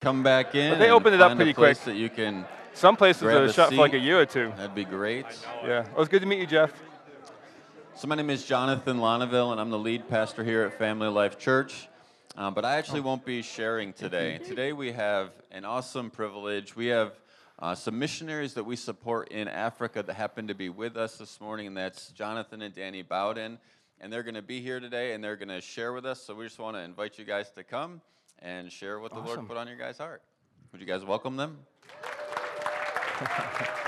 come back in. But they and opened it up pretty a place quick. That you can. Some places Grab are a shut for like a year or two. That'd be great. Yeah. Well, was good to meet you, Jeff. So my name is Jonathan Lonneville, and I'm the lead pastor here at Family Life Church. Um, but I actually won't be sharing today. Today we have an awesome privilege. We have uh, some missionaries that we support in Africa that happen to be with us this morning, and that's Jonathan and Danni Bowden. And they're going to be here today, and they're going to share with us. So we just want to invite you guys to come and share what the Lord put on your guys' heart. Would you guys welcome them?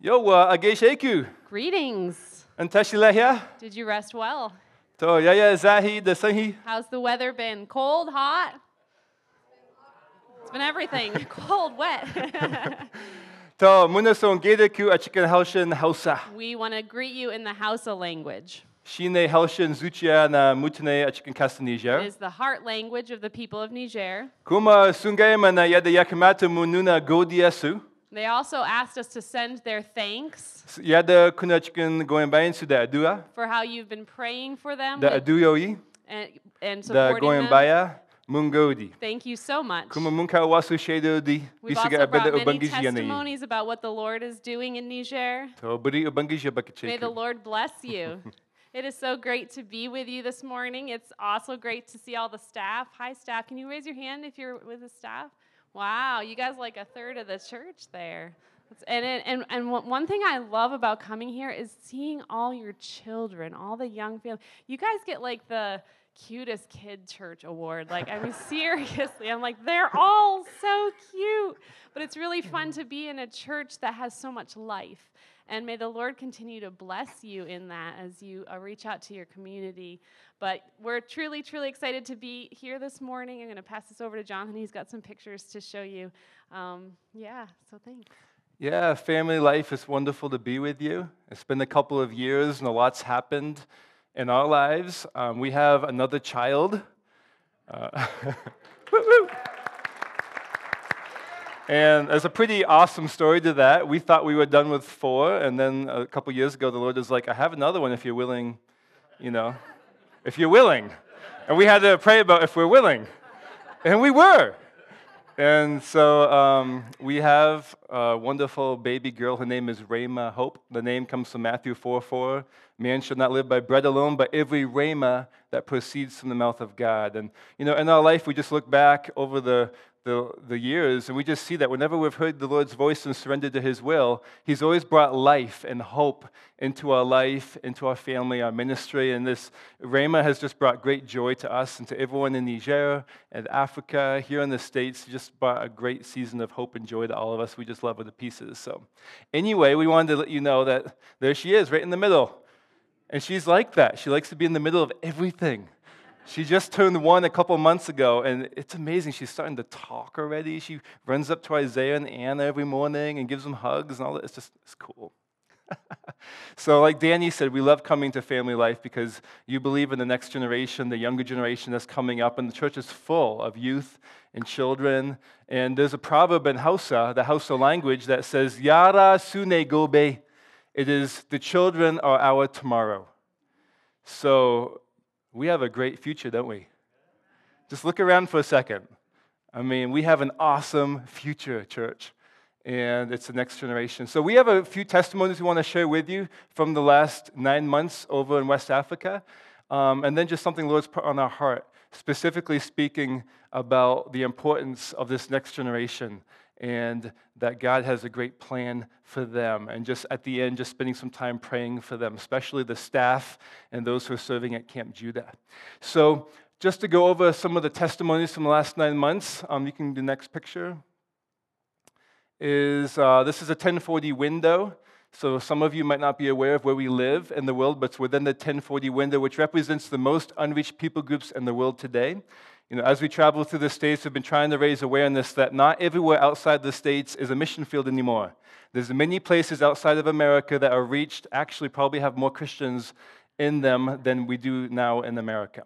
Yo, uh, agesheku. Greetings. Antashilehya. Did you rest well? To yaya zahi the sahi. How's the weather been? Cold, hot? It's been everything. Cold, wet. To munason gedeku a chicken helshin hausa. we want to greet you in the Hausa language. Shine helshin zuchia na mutane a chicken It is the heart language of the people of Niger. Kuma sungema na yada yakamata mununa godiasu. They also asked us to send their thanks Yada kuna chicken going bain su da adua. for how you've been praying for them Da with- aduyoi. and, and Da supporting going them. Mungodi. Thank you so much. Kuma munka wasu shedodi. We've also brought many testimonies about what the Lord is doing in Niger. To buri ubangiji May the. Lord bless you. it is so great to be with you this morning. It's also great to see all the staff. Hi, staff. Can you raise your hand if you're with the staff? Wow, you guys like a third of the church there. And, it, and, and one one thing I love about coming here is seeing all your children, all the young family. You guys get like the cutest kid church award. Like, I mean, seriously, I'm like, they're all so cute. But it's really fun to be in a church that has so much life. And may the Lord continue to bless you in that as you uh, reach out to your community. But we're truly, truly excited to be here this morning. I'm going to pass this over to Jonathan. He's got some pictures to show you. Um, yeah, so thanks. Yeah, family life is wonderful to be with you. It's been a couple of years and a lot's happened in our lives. Um, we have another child. Uh. And there's a pretty awesome story to that. We thought we were done with four, and then a couple years ago, the Lord was like, I have another one if you're willing, you know, if you're willing. And we had to pray about if we're willing. And we were. And so um, we have a wonderful baby girl. Her name is Rhema Hope. The name comes from Matthew 4 4. Man should not live by bread alone, but every Rhema that proceeds from the mouth of God. And, you know, in our life, we just look back over the, the, the years and we just see that whenever we've heard the Lord's voice and surrendered to His will, He's always brought life and hope into our life, into our family, our ministry. And this Rhema has just brought great joy to us and to everyone in Niger and Africa, here in the States. Just brought a great season of hope and joy to all of us. We just love her to pieces. So, anyway, we wanted to let you know that there she is, right in the middle. And she's like that. She likes to be in the middle of everything. She just turned one a couple months ago, and it's amazing. She's starting to talk already. She runs up to Isaiah and Anna every morning and gives them hugs and all that. It's just, it's cool. so, like Danni said, we love coming to family life because you believe in the next generation, the younger generation that's coming up, and the church is full of youth and children. And there's a proverb in Hausa, the Hausa language, that says, Yara sune gobe. It is the children are our tomorrow. So, we have a great future, don't we? Just look around for a second. I mean, we have an awesome future, church, and it's the next generation. So, we have a few testimonies we want to share with you from the last nine months over in West Africa, um, and then just something Lord's put on our heart, specifically speaking about the importance of this next generation and that God has a great plan for them. And just at the end, just spending some time praying for them, especially the staff and those who are serving at Camp Judah. So, just to go over some of the testimonies from the last nine months, um, you can do the next picture. Is uh, this is a 1040 window. So some of you might not be aware of where we live in the world, but it's within the 1040 window, which represents the most unreached people groups in the world today. You know, as we travel through the states, we've been trying to raise awareness that not everywhere outside the states is a mission field anymore. There's many places outside of America that are reached, actually probably have more Christians in them than we do now in America.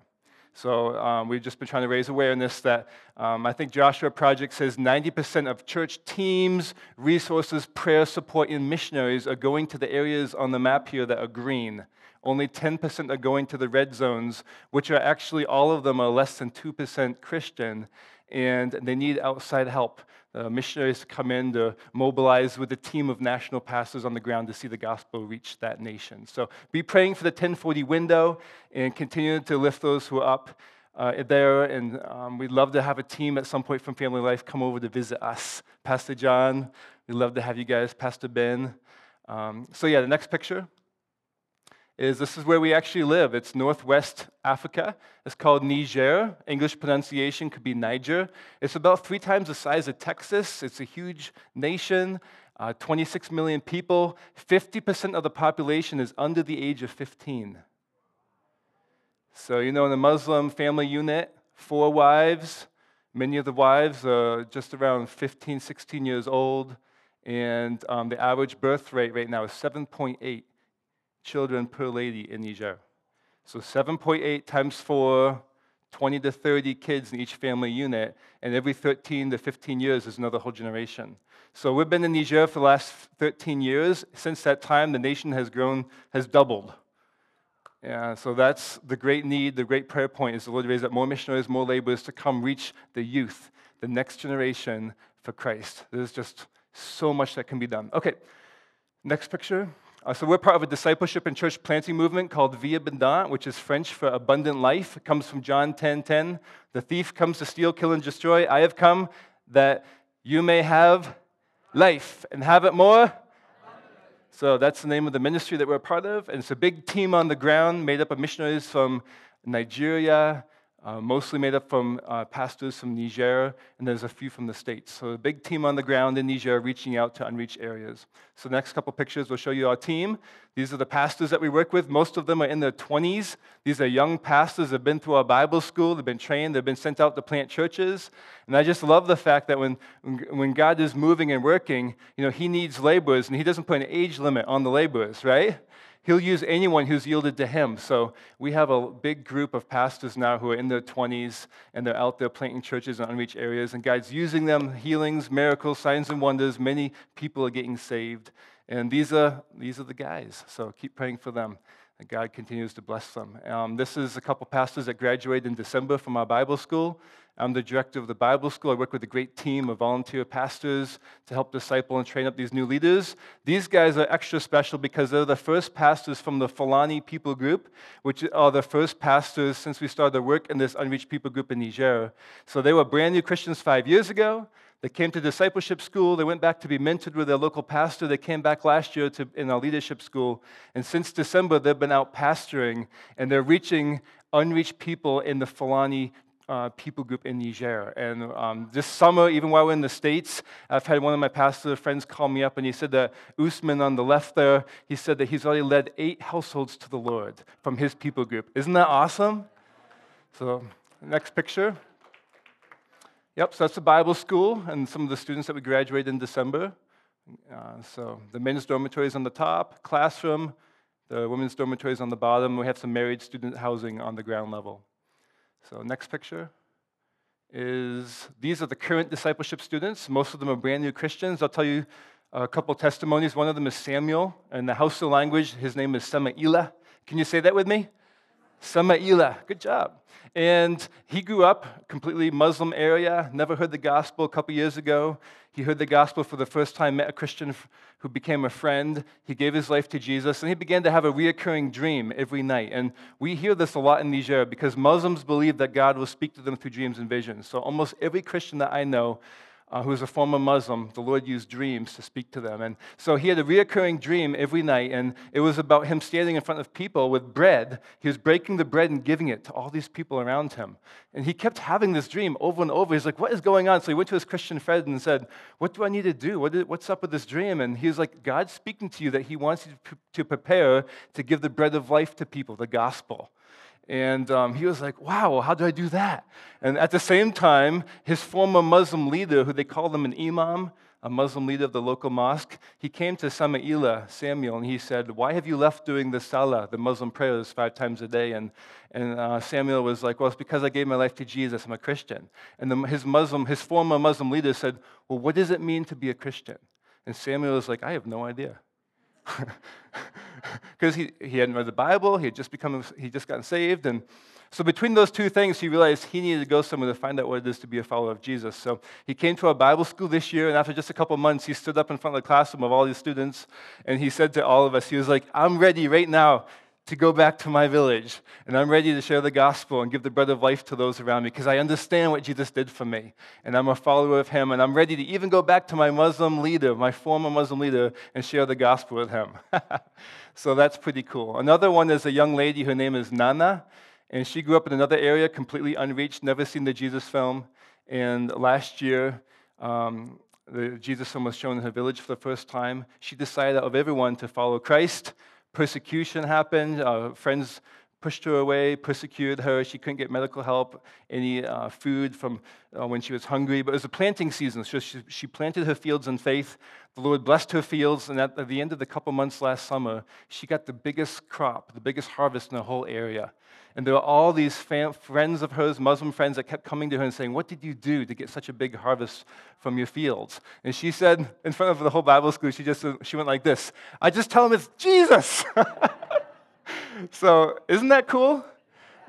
So um, we've just been trying to raise awareness that um, I think Joshua Project says 90% of church teams, resources, prayer support, and missionaries are going to the areas on the map here that are green Only 10% are going to the red zones, which are actually all of them are less than 2% Christian, and they need outside help. Uh, missionaries come in to mobilize with a team of national pastors on the ground to see the gospel reach that nation. So be praying for the 1040 window and continue to lift those who are up uh, there. And um, we'd love to have a team at some point from Family Life come over to visit us. Pastor John, we'd love to have you guys. Pastor Ben. Um, so, yeah, the next picture is this is where we actually live. It's northwest Africa. It's called Niger. English pronunciation could be Niger. It's about three times the size of Texas. It's a huge nation, uh, 26 million people. 50% of the population is under the age of 15. So, you know, in a Muslim family unit, four wives. Many of the wives are just around 15, 16 years old. And um, the average birth rate right now is 7.8 children per lady in Niger. So 7.8 times 4, 20 to 30 kids in each family unit, and every 13 to 15 years is another whole generation. So we've been in Niger for the last 13 years. Since that time, the nation has grown, has doubled. Yeah, so that's the great need, the great prayer point is the Lord raise up more missionaries, more laborers to come reach the youth, the next generation for Christ. There's just so much that can be done. Okay, next picture. Uh, so we're part of a discipleship and church planting movement called Vie Abondante, which is French for abundant life. It comes from John 10:10. 10, 10. The thief comes to steal, kill, and destroy. I have come that you may have life and have it more. So that's the name of the ministry that we're a part of. And it's a big team on the ground made up of missionaries from Nigeria, uh, mostly made up from uh, pastors from Niger, and there's a few from the States. So a big team on the ground in Niger reaching out to unreached areas. So the next couple pictures will show you our team. These are the pastors that we work with. Most of them are in their 20s. These are young pastors that have been through our Bible school, they've been trained, they've been sent out to plant churches. And I just love the fact that when, when God is moving and working, you know, he needs laborers, and he doesn't put an age limit on the laborers, right? He'll use anyone who's yielded to him. So we have a big group of pastors now who are in their 20s and they're out there planting churches in unreached areas, and God's using them, healings, miracles, signs, and wonders. Many people are getting saved. And these are, these are the guys. So keep praying for them. And God continues to bless them. Um, this is a couple pastors that graduated in December from our Bible school. I'm the director of the Bible school. I work with a great team of volunteer pastors to help disciple and train up these new leaders. These guys are extra special because they're the first pastors from the Fulani people group, which are the first pastors since we started to work in this unreached people group in Niger. So they were brand new Christians five years ago. They came to discipleship school. They went back to be mentored with their local pastor. They came back last year to, in our leadership school. And since December, they've been out pastoring and they're reaching unreached people in the Fulani uh, people group in Niger. And um, this summer, even while we're in the States, I've had one of my pastor friends call me up and he said that Usman on the left there, he said that he's already led eight households to the Lord from his people group. Isn't that awesome? So, next picture. Yep, so that's the Bible school and some of the students that we graduated in December. Uh, so the men's dormitory is on the top, classroom, the women's dormitory is on the bottom. We have some married student housing on the ground level. So, next picture is these are the current discipleship students. Most of them are brand new Christians. I'll tell you a couple testimonies. One of them is Samuel. In the Hausa language, his name is Sama'ila. Can you say that with me? Sama'ila. Good job. And he grew up completely Muslim area, never heard the gospel a couple years ago. He heard the gospel for the first time, met a Christian who became a friend. He gave his life to Jesus, and he began to have a reoccurring dream every night. And we hear this a lot in Niger because Muslims believe that God will speak to them through dreams and visions. So almost every Christian that I know uh, who was a former Muslim, the Lord used dreams to speak to them. And so he had a reoccurring dream every night, and it was about him standing in front of people with bread. He was breaking the bread and giving it to all these people around him. And he kept having this dream over and over. He's like, What is going on? So he went to his Christian friend and said, What do I need to do? What is, what's up with this dream? And he was like, God's speaking to you that he wants you to, to prepare to give the bread of life to people, the gospel. And um, he was like, wow, how do I do that? And at the same time, his former Muslim leader, who they called him an imam, a Muslim leader of the local mosque, he came to Sama'ila, Samuel, and he said, Why have you left doing the salah, the Muslim prayers, five times a day? And, and uh, Samuel was like, Well, it's because I gave my life to Jesus. I'm a Christian. And the, his Muslim, his former Muslim leader said, Well, what does it mean to be a Christian? And Samuel was like, I have no idea. because he, he hadn't read the Bible, he had just become, he just gotten saved, and so between those two things, he realized he needed to go somewhere to find out what it is to be a follower of Jesus. So he came to our Bible school this year, and after just a couple months, he stood up in front of the classroom of all these students, and he said to all of us, he was like, I'm ready right now to go back to my village, and I'm ready to share the gospel and give the bread of life to those around me because I understand what Jesus did for me, and I'm a follower of him, and I'm ready to even go back to my Muslim leader, my former Muslim leader, and share the gospel with him. so that's pretty cool. Another one is a young lady, her name is Nana. And she grew up in another area, completely unreached, never seen the Jesus film. And last year, um, the Jesus film was shown in her village for the first time. She decided out of everyone to follow Christ. Persecution happened. Uh, friends pushed her away, persecuted her. She couldn't get medical help, any uh, food from uh, when she was hungry. But it was a planting season, so she, she, planted her fields in faith. The Lord blessed her fields, and at the end of the couple months last summer, she got the biggest crop, the biggest harvest in the whole area. And there were all these fam- friends of hers, Muslim friends, that kept coming to her and saying, What did you do to get such a big harvest from your fields? And she said, in front of the whole Bible school, she just she went like this I just tell them it's Jesus. so, isn't that cool?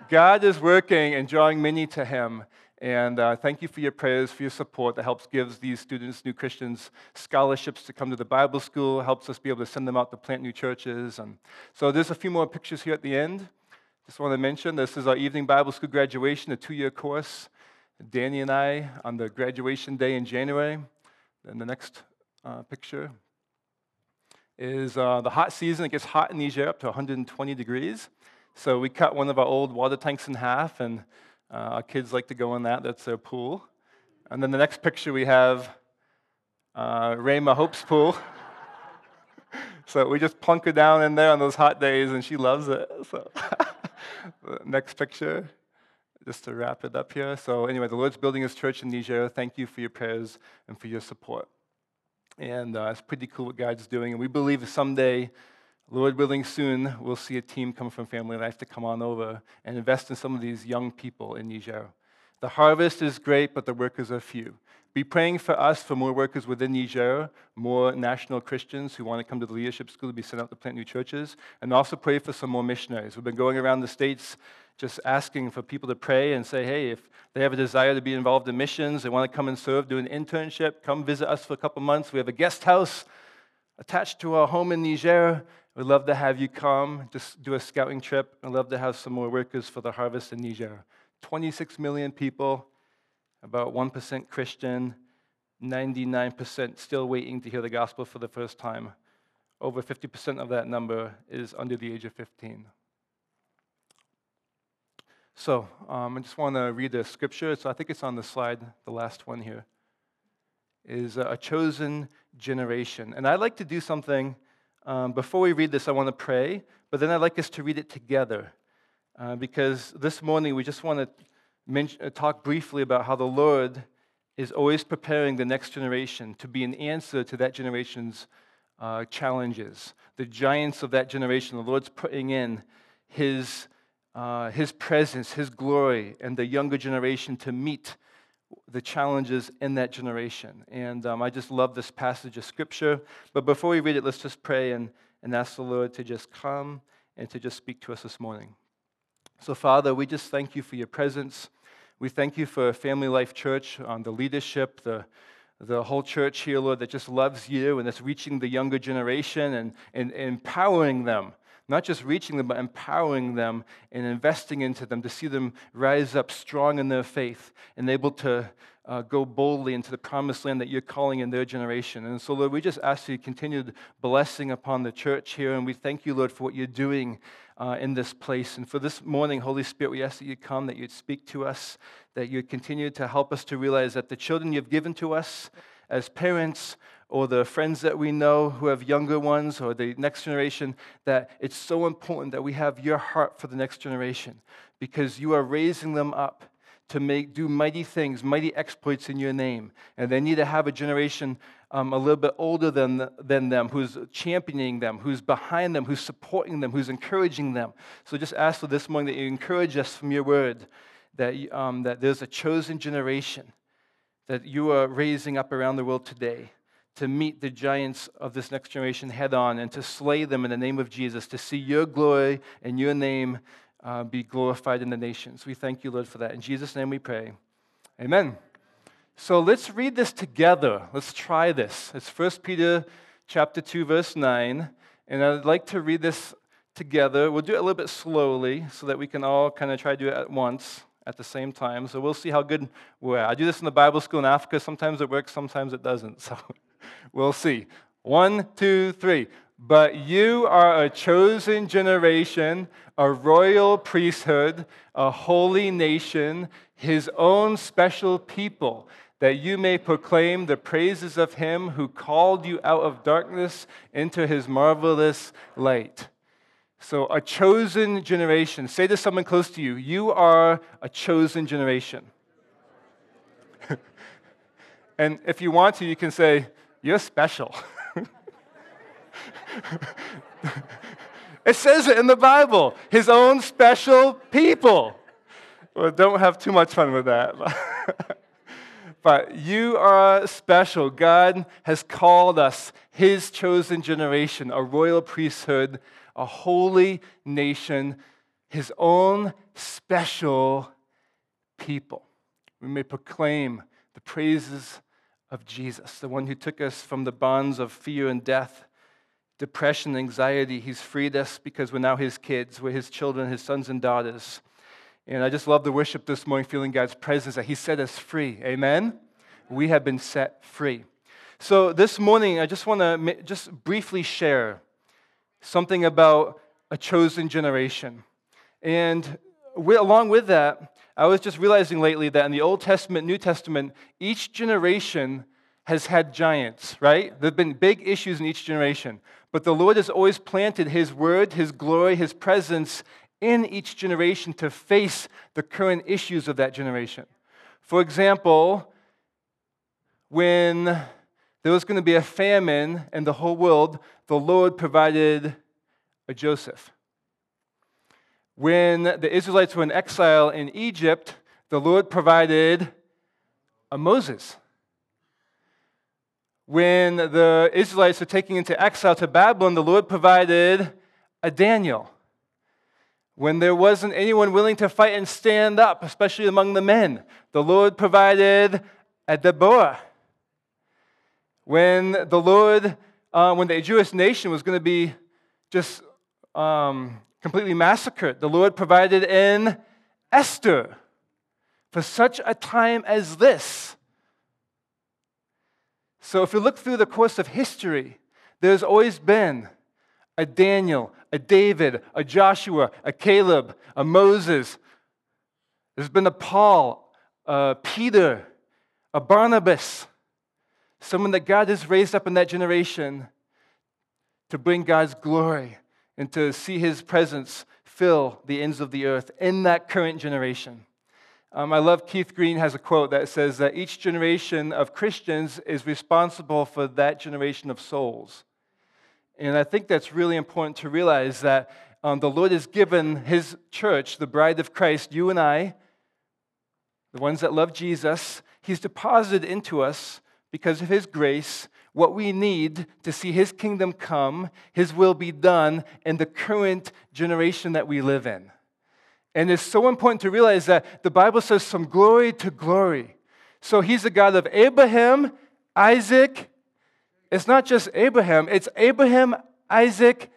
God is working and drawing many to Him. And uh, thank you for your prayers, for your support that helps gives these students, new Christians, scholarships to come to the Bible school, helps us be able to send them out to plant new churches. And so there's a few more pictures here at the end. Just want to mention this is our evening Bible school graduation, a two year course. Danni and I on the graduation day in January. And the next uh, picture is uh, the hot season. It gets hot in Niger up to 120 degrees. So we cut one of our old water tanks in half, and uh, our kids like to go in that. That's their pool. And then the next picture we have uh, Rhema Hope's pool. so we just plunk her down in there on those hot days, and she loves it. So. next picture, just to wrap it up here. So, anyway, the Lord's building his church in Niger. Thank you for your prayers and for your support. And uh, it's pretty cool what God's doing. And we believe someday, Lord willing, soon, we'll see a team come from Family Life to come on over and invest in some of these young people in Niger. The harvest is great, but the workers are few. Be praying for us for more workers within Niger, more national Christians who want to come to the leadership school to be sent out to plant new churches, and also pray for some more missionaries. We've been going around the states just asking for people to pray and say, hey, if they have a desire to be involved in missions, they want to come and serve, do an internship, come visit us for a couple months. We have a guest house attached to our home in Niger. We'd love to have you come, just do a scouting trip. I'd love to have some more workers for the harvest in Niger. 26 million people about 1% Christian, 99% still waiting to hear the gospel for the first time. Over 50% of that number is under the age of 15. So um, I just want to read a scripture. So I think it's on the slide, the last one here. Is a chosen generation. And I'd like to do something. Um, before we read this, I want to pray, but then I'd like us to read it together. Uh, because this morning we just want to uh, talk briefly about how the Lord is always preparing the next generation to be an answer to that generation's uh, challenges. The giants of that generation, the Lord's putting in His, uh, His presence, His glory, and the younger generation to meet the challenges in that generation. And um, I just love this passage of Scripture. But before we read it, let's just pray and, and ask the Lord to just come and to just speak to us this morning. So, Father, we just thank you for your presence. We thank you for Family Life Church, um, the leadership, the, the whole church here, Lord, that just loves you and that's reaching the younger generation and, and, and empowering them. Not just reaching them, but empowering them and investing into them to see them rise up strong in their faith and able to uh, go boldly into the promised land that you're calling in their generation. And so, Lord, we just ask you continued blessing upon the church here. And we thank you, Lord, for what you're doing uh, in this place. And for this morning, Holy Spirit, we ask that you come, that you'd speak to us, that you'd continue to help us to realize that the children you've given to us as parents, or the friends that we know who have younger ones or the next generation, that it's so important that we have your heart for the next generation because you are raising them up to make, do mighty things, mighty exploits in your name. And they need to have a generation um, a little bit older than, than them who's championing them, who's behind them, who's supporting them, who's encouraging them. So just ask for this morning that you encourage us from your word, that, um, that there's a chosen generation that you are raising up around the world today to meet the giants of this next generation head on and to slay them in the name of Jesus, to see your glory and your name uh, be glorified in the nations. We thank you, Lord, for that. In Jesus' name we pray. Amen. So let's read this together. Let's try this. It's 1 Peter chapter 2, verse 9. And I'd like to read this together. We'll do it a little bit slowly so that we can all kind of try to do it at once at the same time. So we'll see how good we're. I do this in the Bible school in Africa. Sometimes it works, sometimes it doesn't. So we'll see. One, two, three. But you are a chosen generation, a royal priesthood, a holy nation, his own special people, that you may proclaim the praises of him who called you out of darkness into his marvelous light. So, a chosen generation. Say to someone close to you, you are a chosen generation. and if you want to, you can say, you're special. it says it in the Bible his own special people. Well, don't have too much fun with that. but you are special. God has called us his chosen generation, a royal priesthood, a holy nation, his own special people. We may proclaim the praises of Jesus, the one who took us from the bonds of fear and death depression, anxiety. He's freed us because we're now His kids, we're His children, His sons and daughters. And I just love the worship this morning, feeling God's presence that He set us free. Amen? We have been set free. So this morning, I just want to just briefly share something about a chosen generation. And we, along with that, I was just realizing lately that in the Old Testament, New Testament, each generation has had giants, right? There have been big issues in each generation. But the Lord has always planted His word, His glory, His presence in each generation to face the current issues of that generation. For example, when there was going to be a famine in the whole world, the Lord provided a Joseph. When the Israelites were in exile in Egypt, the Lord provided a Moses when the Israelites were taken into exile to Babylon, the Lord provided a Daniel. When there wasn't anyone willing to fight and stand up, especially among the men, the Lord provided a Deborah. When the Lord, uh, when the Jewish nation was going to be just um, completely massacred, the Lord provided in Esther for such a time as this. So if you look through the course of history, there's always been a Daniel, a David, a Joshua, a Caleb, a Moses. There's been a Paul, a Peter, a Barnabas, someone that God has raised up in that generation to bring God's glory and to see his presence fill the ends of the earth in that current generation. Um, I love Keith Green has a quote that says that each generation of Christians is responsible for that generation of souls. And I think that's really important to realize that um, the Lord has given His church, the bride of Christ, you and I, the ones that love Jesus, He's deposited into us because of His grace what we need to see His kingdom come, His will be done in the current generation that we live in. And it's so important to realize that the Bible says from glory to glory. So he's the God of Abraham, Isaac. It's not just Abraham, it's Abraham, Isaac,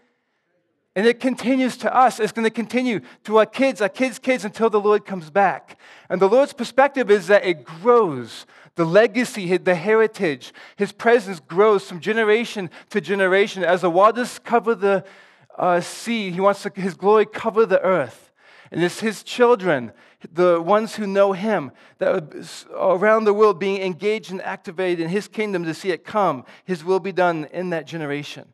and it continues to us. It's going to continue to our kids, our kids' kids until the Lord comes back. And the Lord's perspective is that it grows. The legacy, the heritage, his presence grows from generation to generation. As the waters cover the uh, sea, he wants to, his glory cover the earth. And it's his children, the ones who know him, that around the world being engaged and activated in his kingdom to see it come. His will be done in that generation.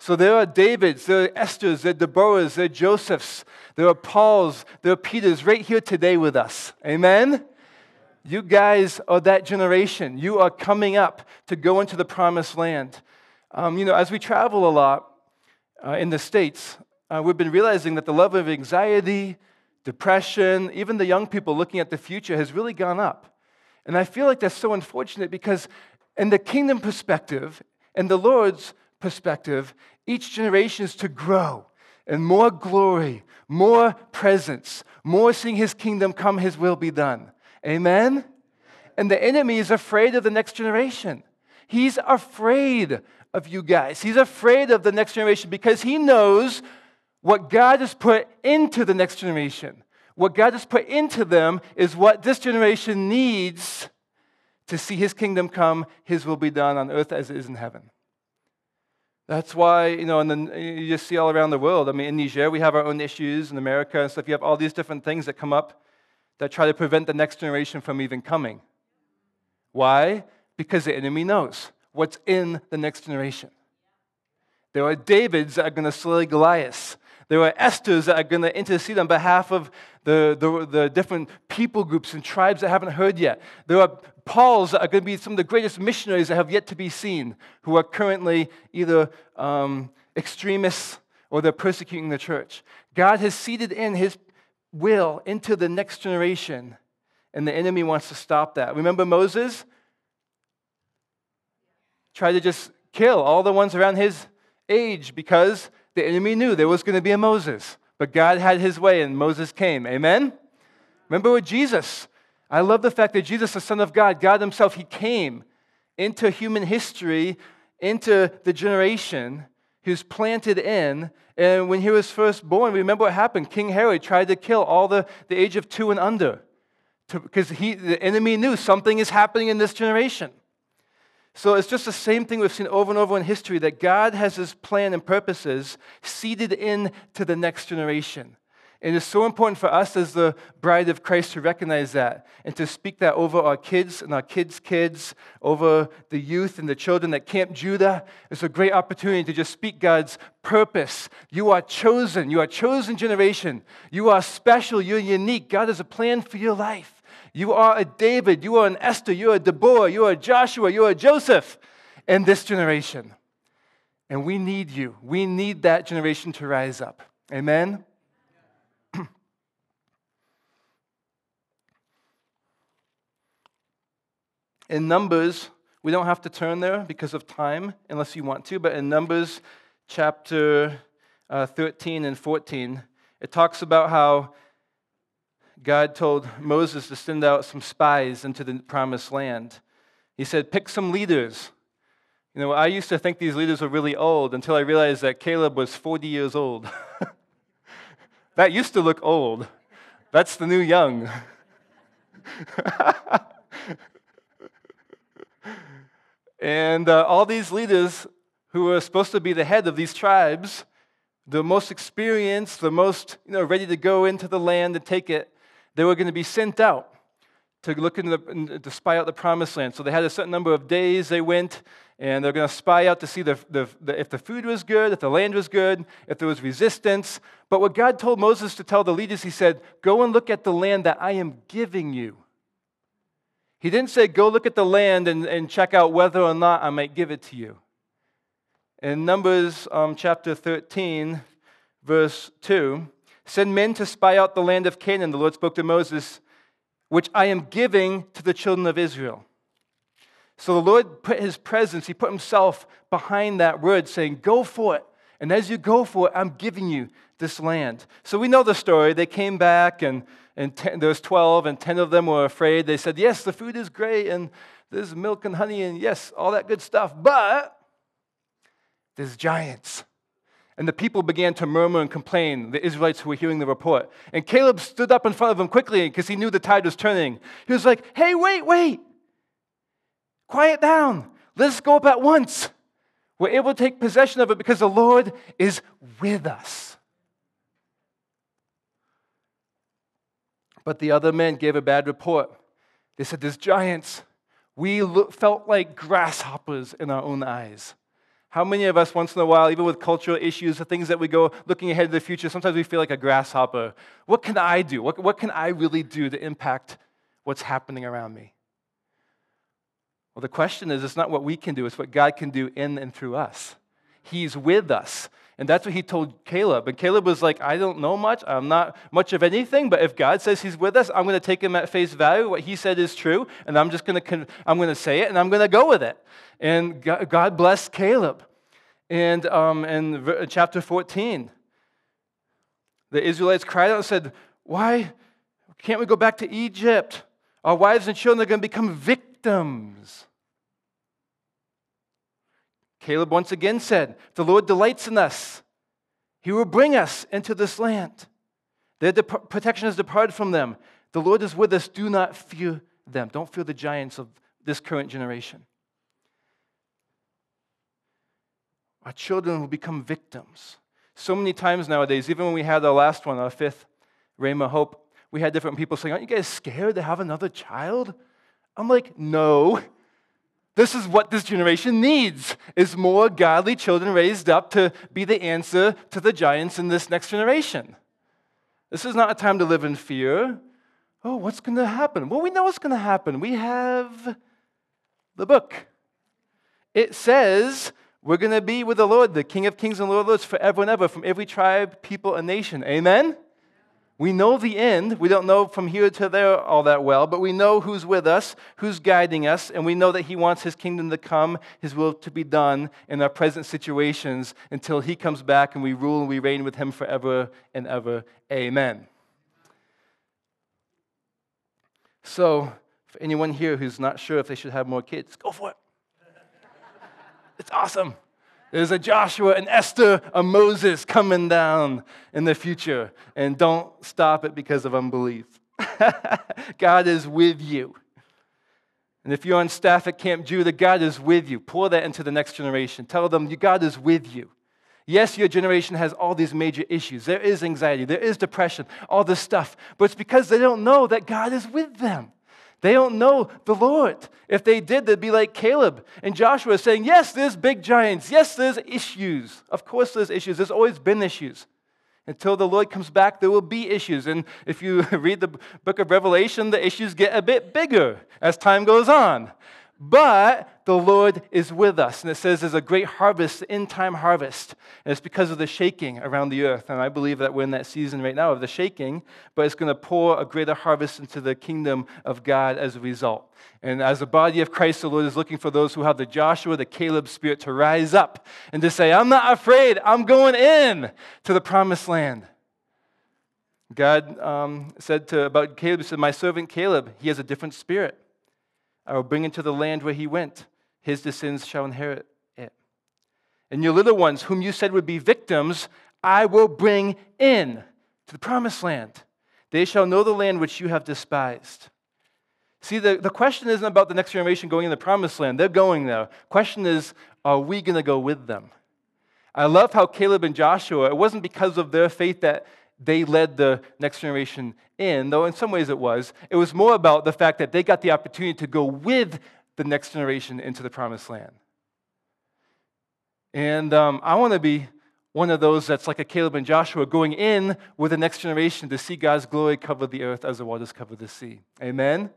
So there are Davids, there are Esthers, there are Deborahs, there are Josephs, there are Pauls, there are Peters right here today with us. Amen? You guys are that generation. You are coming up to go into the promised land. Um, you know, as we travel a lot uh, in the States, uh, we've been realizing that the level of anxiety, depression, even the young people looking at the future has really gone up. And I feel like that's so unfortunate because, in the kingdom perspective, In the Lord's perspective, each generation is to grow and more glory, more presence, more seeing his kingdom come, his will be done. Amen? And the enemy is afraid of the next generation. He's afraid of you guys. He's afraid of the next generation because he knows what God has put into the next generation. What God has put into them is what this generation needs to see his kingdom come, his will be done on earth as it is in heaven. That's why, you know, and then you just see all around the world. I mean, in Niger, we have our own issues in America and stuff. You have all these different things that come up that try to prevent the next generation from even coming. Why? Because the enemy knows what's in the next generation. There are Davids that are going to slay Goliath. There are Esthers that are going to intercede on behalf of the, the, the, different people groups and tribes that haven't heard yet. There are Pauls that are going to be some of the greatest missionaries that have yet to be seen, who are currently either um, extremists or they're persecuting the church. God has seeded in his will into the next generation, and the enemy wants to stop that. Remember Moses? Tried to just kill all the ones around his age because the enemy knew there was going to be a Moses. But God had his way and Moses came. Amen? Remember with Jesus? I love the fact that Jesus, the Son of God, God Himself, He came into human history, into the generation He was planted in. And when He was first born, remember what happened? King Herod tried to kill all the, the age of two and under because the enemy knew something is happening in this generation. So it's just the same thing we've seen over and over in history that God has his plan and purposes seeded in to the next generation. And it's so important for us as the bride of Christ to recognize that and to speak that over our kids and our kids' kids, over the youth and the children at Camp Judah. It's a great opportunity to just speak God's purpose. You are chosen. You are chosen generation. You are special. You're unique. God has a plan for your life. You are a David, you are an Esther, you are a Deborah, you are a Joshua, you are a Joseph in this generation. And we need you. We need that generation to rise up. Amen? in Numbers, we don't have to turn there because of time, unless you want to, but in Numbers chapter uh, 13 and 14, it talks about how God told Moses to send out some spies into the promised land. He said, Pick some leaders. You know, I used to think these leaders were really old until I realized that Caleb was 40 years old. that used to look old. That's the new young. and uh, all these leaders who were supposed to be the head of these tribes, the most experienced, the most you know, ready to go into the land and take it, they were going to be sent out to look into the, to spy out the promised land. So they had a certain number of days they went, and they're going to spy out to see the, the, the, if the food was good, if the land was good, if there was resistance. But what God told Moses to tell the leaders, he said, Go and look at the land that I am giving you. He didn't say, Go look at the land and, and check out whether or not I might give it to you. In Numbers um, chapter 13, verse 2, Send men to spy out the land of Canaan, the Lord spoke to Moses, which I am giving to the children of Israel. So the Lord put his presence, he put himself behind that word, saying, Go for it. And as you go for it, I'm giving you this land. So we know the story. They came back, and, and ten, there was 12, and 10 of them were afraid. They said, Yes, the food is great, and there's milk and honey, and yes, all that good stuff, but there's giants. And the people began to murmur and complain, the Israelites who were hearing the report. And Caleb stood up in front of them quickly because he knew the tide was turning. He was like, Hey, wait, wait. Quiet down. Let's go up at once. We're able to take possession of it because the Lord is with us. But the other men gave a bad report. They said, There's giants. We felt like grasshoppers in our own eyes. How many of us, once in a while, even with cultural issues, the things that we go looking ahead to the future, sometimes we feel like a grasshopper. What can I do? What, what can I really do to impact what's happening around me? Well, the question is it's not what we can do, it's what God can do in and through us. He's with us. And that's what he told Caleb. And Caleb was like, I don't know much. I'm not much of anything, but if God says he's with us, I'm going to take him at face value. What he said is true, and I'm just going to, I'm going to say it, and I'm going to go with it. And God blessed Caleb. And um, in chapter 14, the Israelites cried out and said, Why can't we go back to Egypt? Our wives and children are going to become victims. Caleb once again said, The Lord delights in us. He will bring us into this land. Their dep- protection has departed from them. The Lord is with us. Do not fear them. Don't fear the giants of this current generation. Our children will become victims. So many times nowadays, even when we had our last one, our fifth Rhema Hope, we had different people saying, Aren't you guys scared to have another child? I'm like, No. This is what this generation needs is more godly children raised up to be the answer to the giants in this next generation. This is not a time to live in fear. Oh, what's going to happen? Well, we know what's going to happen. We have the book. It says we're going to be with the Lord, the King of Kings and Lord of Lords, forever and ever, from every tribe, people, and nation. Amen? We know the end. We don't know from here to there all that well, but we know who's with us, who's guiding us, and we know that He wants His kingdom to come, His will to be done in our present situations until He comes back and we rule and we reign with Him forever and ever. Amen. So, for anyone here who's not sure if they should have more kids, go for it. It's awesome. There's a Joshua, an Esther, a Moses coming down in the future. And don't stop it because of unbelief. God is with you. And if you're on staff at Camp Judah, God is with you. Pour that into the next generation. Tell them God is with you. Yes, your generation has all these major issues. There is anxiety, there is depression, all this stuff. But it's because they don't know that God is with them. They don't know the Lord. If they did, they'd be like Caleb and Joshua saying, Yes, there's big giants. Yes, there's issues. Of course, there's issues. There's always been issues. Until the Lord comes back, there will be issues. And if you read the book of Revelation, the issues get a bit bigger as time goes on. But the Lord is with us. And it says there's a great harvest, end time harvest. And it's because of the shaking around the earth. And I believe that we're in that season right now of the shaking, but it's going to pour a greater harvest into the kingdom of God as a result. And as a body of Christ, the Lord is looking for those who have the Joshua, the Caleb spirit to rise up and to say, I'm not afraid, I'm going in to the promised land. God um, said to, about Caleb, He said, My servant Caleb, he has a different spirit. I will bring into the land where he went. His descendants shall inherit it. And your little ones, whom you said would be victims, I will bring in to the promised land. They shall know the land which you have despised. See, the, the question isn't about the next generation going in the promised land. They're going there. Question is, are we going to go with them? I love how Caleb and Joshua, it wasn't because of their faith that they led the next generation in, though in some ways it was. It was more about the fact that they got the opportunity to go with the next generation into the promised land. And um, I want to be one of those that's like a Caleb and Joshua going in with the next generation to see God's glory cover the earth as the waters cover the sea. Amen?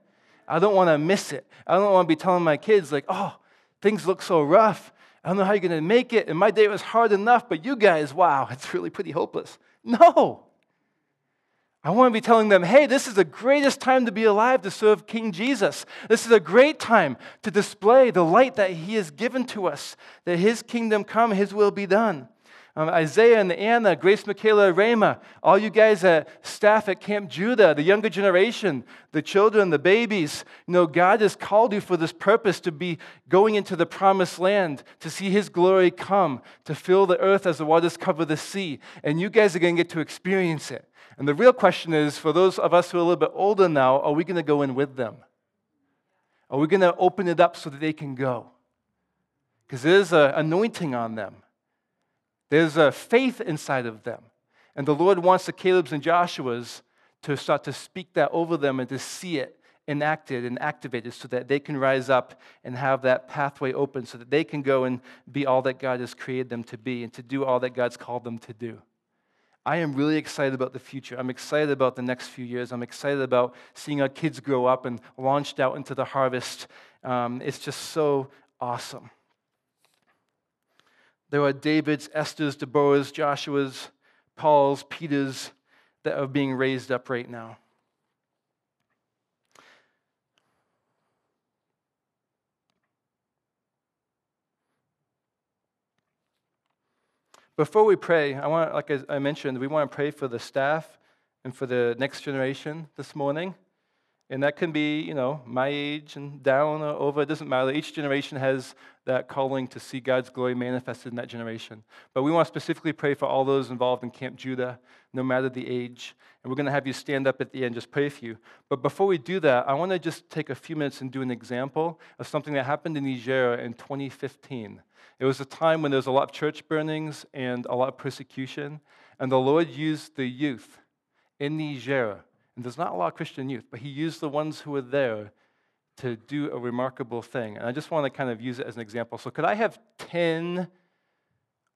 I don't want to miss it. I don't want to be telling my kids, like, oh, things look so rough. I don't know how you're going to make it. And my day was hard enough, but you guys, wow, it's really pretty hopeless. No. I want to be telling them, hey, this is the greatest time to be alive to serve King Jesus. This is a great time to display the light that He has given to us, that His kingdom come, His will be done. Um, Isaiah and Anna, Grace Michaela, Rhema, all you guys at staff at Camp Judah, the younger generation, the children, the babies, you know, God has called you for this purpose to be going into the promised land, to see His glory come, to fill the earth as the waters cover the sea. And you guys are going to get to experience it. And the real question is for those of us who are a little bit older now, are we going to go in with them? Are we going to open it up so that they can go? Because there's an anointing on them, there's a faith inside of them. And the Lord wants the Caleb's and Joshua's to start to speak that over them and to see it enacted and activated so that they can rise up and have that pathway open so that they can go and be all that God has created them to be and to do all that God's called them to do. I am really excited about the future. I'm excited about the next few years. I'm excited about seeing our kids grow up and launched out into the harvest. Um, it's just so awesome. There are David's, Esther's, Deborah's, Joshua's, Paul's, Peter's that are being raised up right now. Before we pray, I want, like I mentioned, we want to pray for the staff and for the next generation this morning. And that can be, you know, my age and down or over, it doesn't matter. Each generation has that calling to see God's glory manifested in that generation. But we want to specifically pray for all those involved in Camp Judah, no matter the age. And we're going to have you stand up at the end, just pray for you. But before we do that, I want to just take a few minutes and do an example of something that happened in Niger in 2015. It was a time when there was a lot of church burnings and a lot of persecution. And the Lord used the youth in Niger and there's not a lot of Christian youth, but he used the ones who were there to do a remarkable thing. And I just want to kind of use it as an example. So, could I have 10,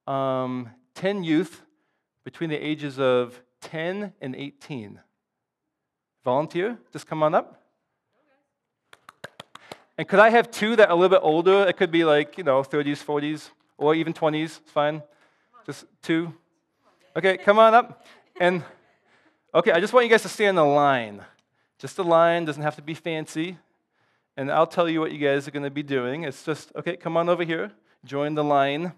um, 10 youth between the ages of 10 and 18? Volunteer? Just come on up. And could I have two that are a little bit older? It could be like, you know, 30s, 40s, or even 20s. It's fine. Just two. Okay, come on up. And Okay, I just want you guys to stay in the line. Just a line, doesn't have to be fancy. And I'll tell you what you guys are going to be doing. It's just, okay, come on over here, join the line.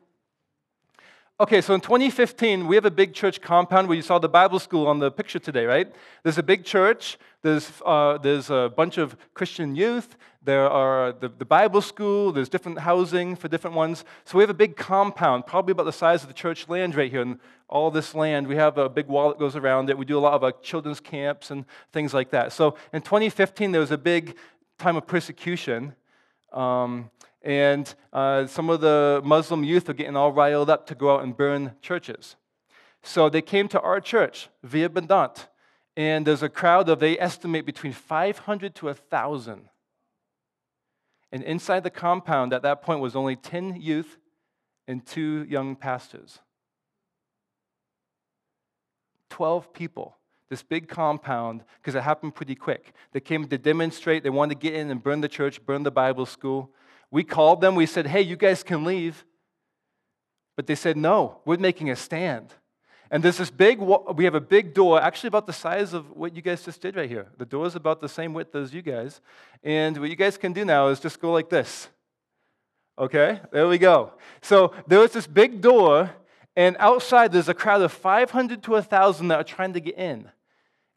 Okay, so in 2015, we have a big church compound where you saw the Bible school on the picture today, right? There's a big church, there's, uh, there's a bunch of Christian youth, there are the, the Bible school, there's different housing for different ones. So we have a big compound, probably about the size of the church land right here. And all this land, we have a big wall that goes around it. We do a lot of uh, children's camps and things like that. So in 2015, there was a big time of persecution. Um, and uh, some of the Muslim youth are getting all riled up to go out and burn churches. So they came to our church, Vie Abondante, and there's a crowd of, they estimate, between 500 to 1,000. And inside the compound at that point was only 10 youth and two young pastors. 12 people, this big compound, because it happened pretty quick. They came to demonstrate, they wanted to get in and burn the church, burn the Bible school. We called them, we said, hey, you guys can leave. But they said, no, we're making a stand. And there's this big, we have a big door, actually about the size of what you guys just did right here. The door is about the same width as you guys. And what you guys can do now is just go like this. Okay, there we go. So there was this big door, and outside there's a crowd of 500 to 1,000 that are trying to get in.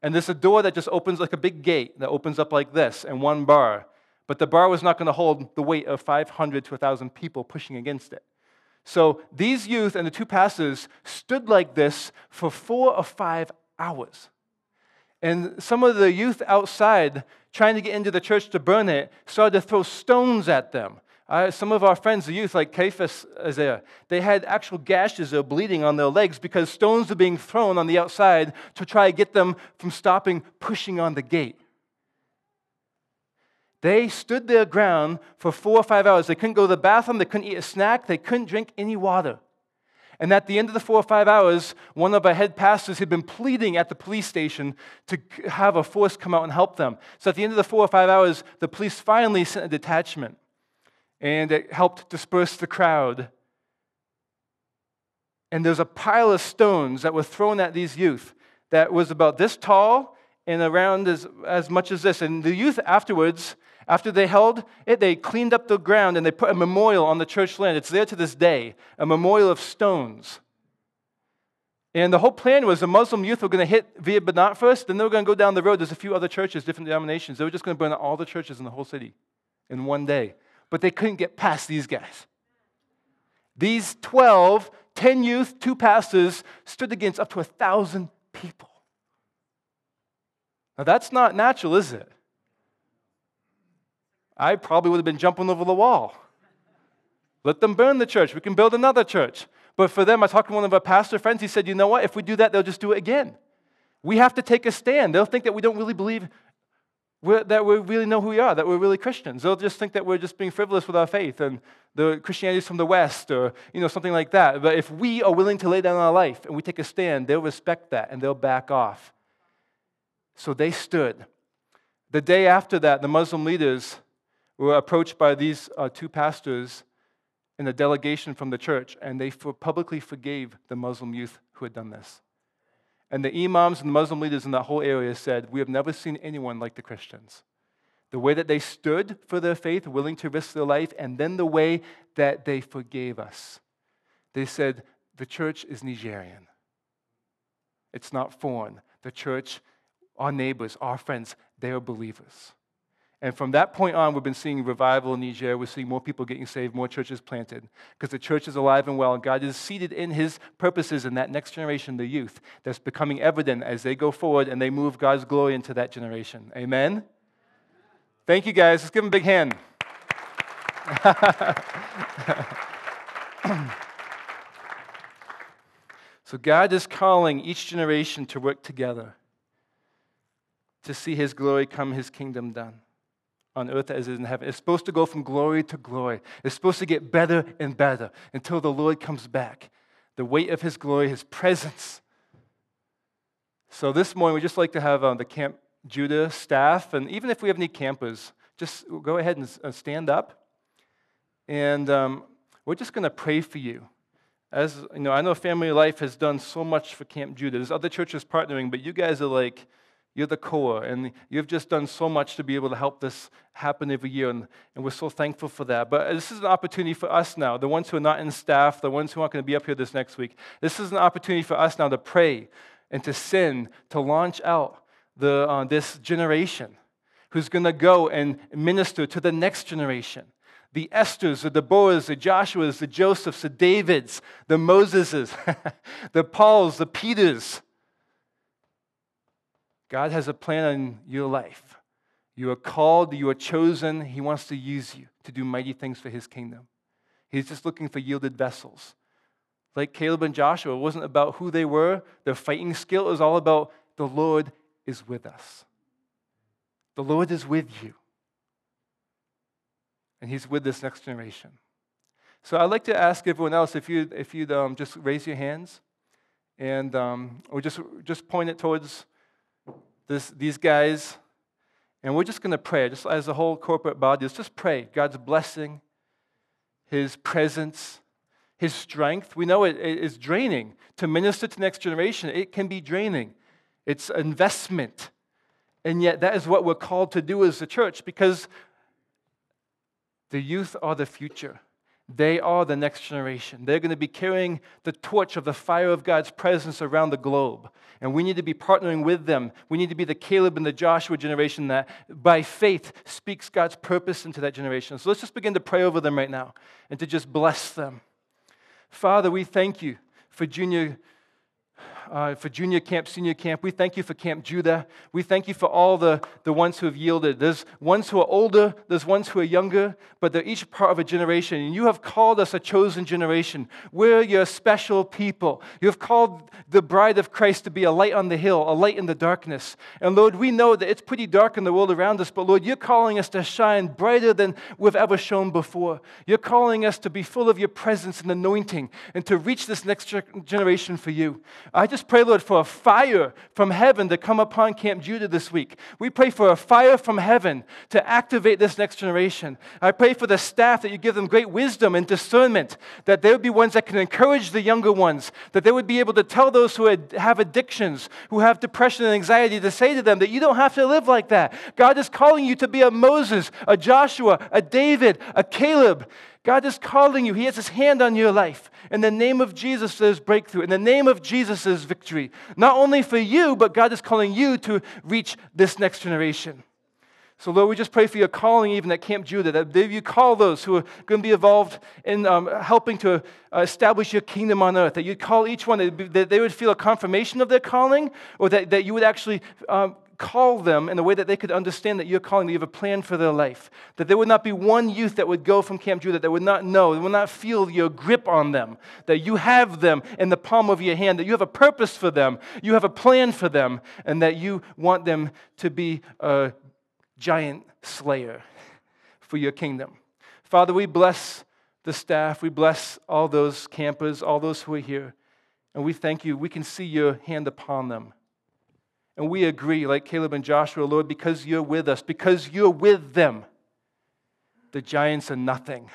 And there's a door that just opens like a big gate that opens up like this, and one bar. But the bar was not going to hold the weight of 500 to 1,000 people pushing against it. So these youth and the two pastors stood like this for four or five hours. And some of the youth outside, trying to get into the church to burn it, started to throw stones at them. Uh, some of our friends, the youth, like Caiaphas, Isaiah, they had actual gashes or bleeding on their legs because stones were being thrown on the outside to try to get them from stopping pushing on the gate. They stood their ground for four or five hours. They couldn't go to the bathroom, they couldn't eat a snack, they couldn't drink any water. And at the end of the four or five hours, one of our head pastors had been pleading at the police station to have a force come out and help them. So at the end of the four or five hours, the police finally sent a detachment and it helped disperse the crowd. And there's a pile of stones that were thrown at these youth that was about this tall and around as, as much as this. And the youth afterwards after they held it, they cleaned up the ground and they put a memorial on the church land. It's there to this day, a memorial of stones. And the whole plan was the Muslim youth were going to hit Vie Abondante first, then they were going to go down the road. There's a few other churches, different denominations. They were just going to burn all the churches in the whole city in one day. But they couldn't get past these guys. These 12, 10 youth, two pastors, stood against up to a thousand people. Now that's not natural, is it? I probably would have been jumping over the wall. Let them burn the church. We can build another church. But for them, I talked to one of our pastor friends. He said, You know what? If we do that, they'll just do it again. We have to take a stand. They'll think that we don't really believe that we really know who we are, that we're really Christians. They'll just think that we're just being frivolous with our faith and the Christianity is from the West or you know, something like that. But if we are willing to lay down our life and we take a stand, they'll respect that and they'll back off. So they stood. The day after that, the Muslim leaders were approached by these uh, two pastors in a delegation from the church, and they for publicly forgave the Muslim youth who had done this. And the imams and the Muslim leaders in that whole area said, We have never seen anyone like the Christians. The way that they stood for their faith, willing to risk their life, and then the way that they forgave us. They said, The church is Nigerian. It's not foreign. The church, our neighbors, our friends, they are believers. And from that point on, we've been seeing revival in Niger. We're seeing more people getting saved, more churches planted, because the church is alive and well. And God is seated in his purposes in that next generation, the youth, that's becoming evident as they go forward and they move God's glory into that generation. Amen? Thank you, guys. Let's give them a big hand. so, God is calling each generation to work together to see his glory come, his kingdom done on earth as it is in heaven. It's supposed to go from glory to glory. It's supposed to get better and better until the Lord comes back. The weight of his glory, his presence. So this morning, we'd just like to have uh, the Camp Judah staff, and even if we have any campers, just go ahead and uh, stand up. And um, we're just going to pray for you. As you know, I know Family Life has done so much for Camp Judah. There's other churches partnering, but you guys are like you're the core, and you've just done so much to be able to help this happen every year, and, and we're so thankful for that. But this is an opportunity for us now, the ones who are not in staff, the ones who aren't going to be up here this next week. This is an opportunity for us now to pray and to send, to launch out the, uh, this generation who's going to go and minister to the next generation. The Esthers, the Deborahs, the Joshuas, the Josephs, the Davids, the Moseses, the Pauls, the Peters, God has a plan on your life. You are called, you are chosen. He wants to use you to do mighty things for his kingdom. He's just looking for yielded vessels. Like Caleb and Joshua, it wasn't about who they were, their fighting skill. It was all about the Lord is with us. The Lord is with you. And he's with this next generation. So I'd like to ask everyone else if, you, if you'd um, just raise your hands and um, or just, just point it towards this, these guys, and we're just going to pray, just as a whole corporate body, let's just pray God's blessing, His presence, His strength. We know it is draining. To minister to the next generation, it can be draining. It's investment. And yet, that is what we're called to do as a church because the youth are the future. They are the next generation. They're going to be carrying the torch of the fire of God's presence around the globe. And we need to be partnering with them. We need to be the Caleb and the Joshua generation that, by faith, speaks God's purpose into that generation. So let's just begin to pray over them right now and to just bless them. Father, we thank you for Junior uh, for junior camp, senior camp. We thank you for Camp Judah. We thank you for all the, the ones who have yielded. There's ones who are older, there's ones who are younger, but they're each part of a generation. And you have called us a chosen generation. We're your special people. You have called the bride of Christ to be a light on the hill, a light in the darkness. And Lord, we know that it's pretty dark in the world around us, but Lord, you're calling us to shine brighter than we've ever shone before. You're calling us to be full of your presence and anointing and to reach this next generation for you. I just pray, Lord, for a fire from heaven to come upon Camp Judah this week. We pray for a fire from heaven to activate this next generation. I pray for the staff that you give them great wisdom and discernment, that they would be ones that can encourage the younger ones, that they would be able to tell those who have addictions, who have depression and anxiety, to say to them that you don't have to live like that. God is calling you to be a Moses, a Joshua, a David, a Caleb. God is calling you. He has his hand on your life. In the name of Jesus, there's breakthrough. In the name of Jesus, there's victory. Not only for you, but God is calling you to reach this next generation. So, Lord, we just pray for your calling even at Camp Judah, that you call those who are going to be involved in um, helping to uh, establish your kingdom on earth, that you call each one, that they would feel a confirmation of their calling, or that, that you would actually um, call them in a way that they could understand that you're calling, that you have a plan for their life. That there would not be one youth that would go from Camp Judah that would not know, that would not feel your grip on them, that you have them in the palm of your hand, that you have a purpose for them, you have a plan for them, and that you want them to be a giant slayer for your kingdom. Father, we bless the staff, we bless all those campers, all those who are here, and we thank you. We can see your hand upon them. And we agree, like Caleb and Joshua, Lord, because you're with us, because you're with them, the giants are nothing.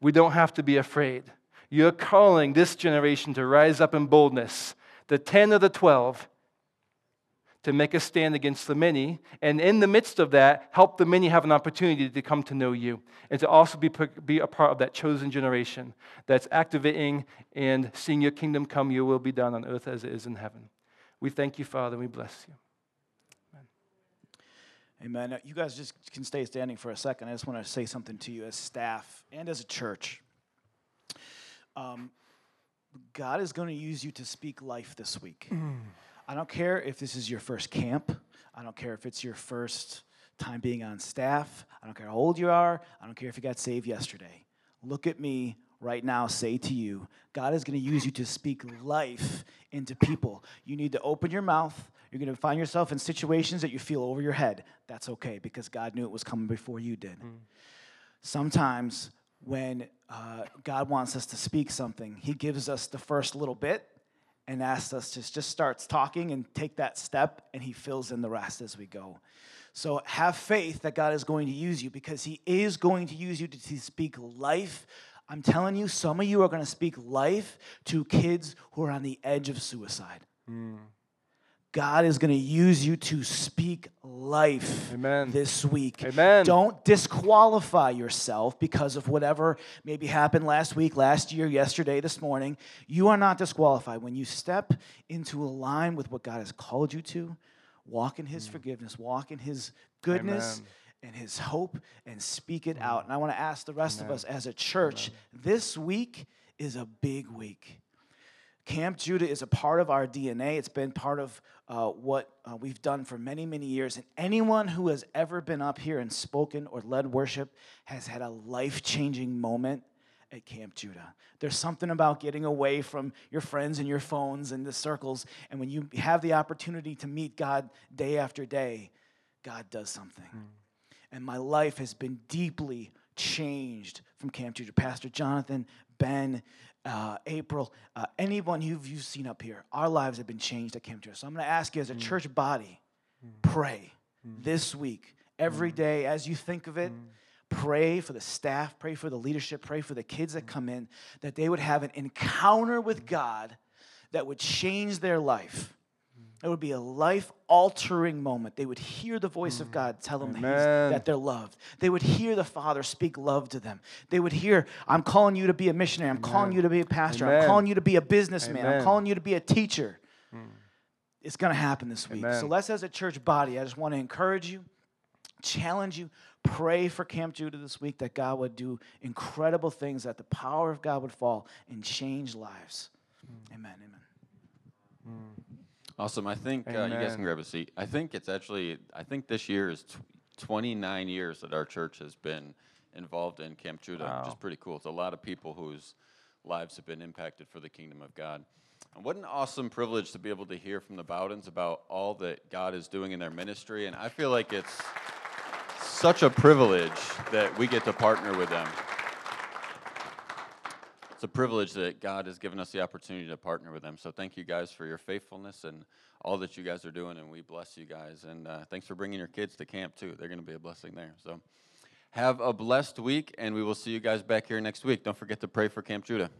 We don't have to be afraid. You're calling this generation to rise up in boldness, the 10 or the 12, to make a stand against the many. And in the midst of that, help the many have an opportunity to come to know you and to also be, be a part of that chosen generation that's activating and seeing your kingdom come, your will be done on earth as it is in heaven. We thank you, Father, and we bless you. Amen. Uh, you guys just can stay standing for a second. I just want to say something to you as staff and as a church. Um, God is going to use you to speak life this week. I don't care if this is your first camp. I don't care if it's your first time being on staff. I don't care how old you are. I don't care if you got saved yesterday. Look at me right now, say to you, God is going to use you to speak life into people. You need to open your mouth. You're going to find yourself in situations that you feel over your head. That's okay because God knew it was coming before you did. Mm. Sometimes when uh, God wants us to speak something, He gives us the first little bit and asks us to just start talking and take that step, and He fills in the rest as we go. So have faith that God is going to use you because He is going to use you to speak life. I'm telling you, some of you are going to speak life to kids who are on the edge of suicide. Mm. God is going to use you to speak life Amen. this week. Amen. Don't disqualify yourself because of whatever maybe happened last week, last year, yesterday, this morning. You are not disqualified. When you step into a line with what God has called you to, walk in His mm. forgiveness, walk in His goodness. Amen. And his hope, and speak it out. And I want to ask the rest Amen. of us as a church this week is a big week. Camp Judah is a part of our DNA. It's been part of uh, what uh, we've done for many, many years. And anyone who has ever been up here and spoken or led worship has had a life changing moment at Camp Judah. There's something about getting away from your friends and your phones and the circles. And when you have the opportunity to meet God day after day, God does something. Mm. And my life has been deeply changed from Camp Judah. Pastor Jonathan, Ben, uh, April, uh, anyone who you've seen up here, our lives have been changed at Camp Judah. So I'm going to ask you as a mm. church body, mm. pray mm. this week, every mm. day as you think of it. Mm. Pray for the staff, pray for the leadership, pray for the kids that mm. come in, that they would have an encounter with God that would change their life it would be a life altering moment. They would hear the voice of God tell them that, that, they're loved. They would hear the Father speak love to them. They would hear, I'm calling you to be a missionary. I'm Amen. calling you to be a pastor. Amen. I'm calling you to be a businessman. Amen. I'm calling you to be a teacher. Hmm. It's going to happen this week. So let's, as a church body, I just want to encourage you, challenge you, pray for Camp Judah this week that God would do incredible things, that the power of God would fall and change lives. Mm. Amen. Amen. Mm. Awesome. I think uh, you guys can grab a seat. I think it's actually, I think this year is tw- 29 years that our church has been involved in Camp Judah, wow. which is pretty cool. It's a lot of people whose lives have been impacted for the kingdom of God. And what an awesome privilege to be able to hear from the Bowdens about all that God is doing in their ministry. And I feel like it's such a privilege that we get to partner with them it's a privilege that God has given us the opportunity to partner with them. So thank you guys for your faithfulness and all that you guys are doing, and we bless you guys. And uh, thanks for bringing your kids to camp too. They're going to be a blessing there. So have a blessed week, and we will see you guys back here next week. Don't forget to pray for Camp Judah.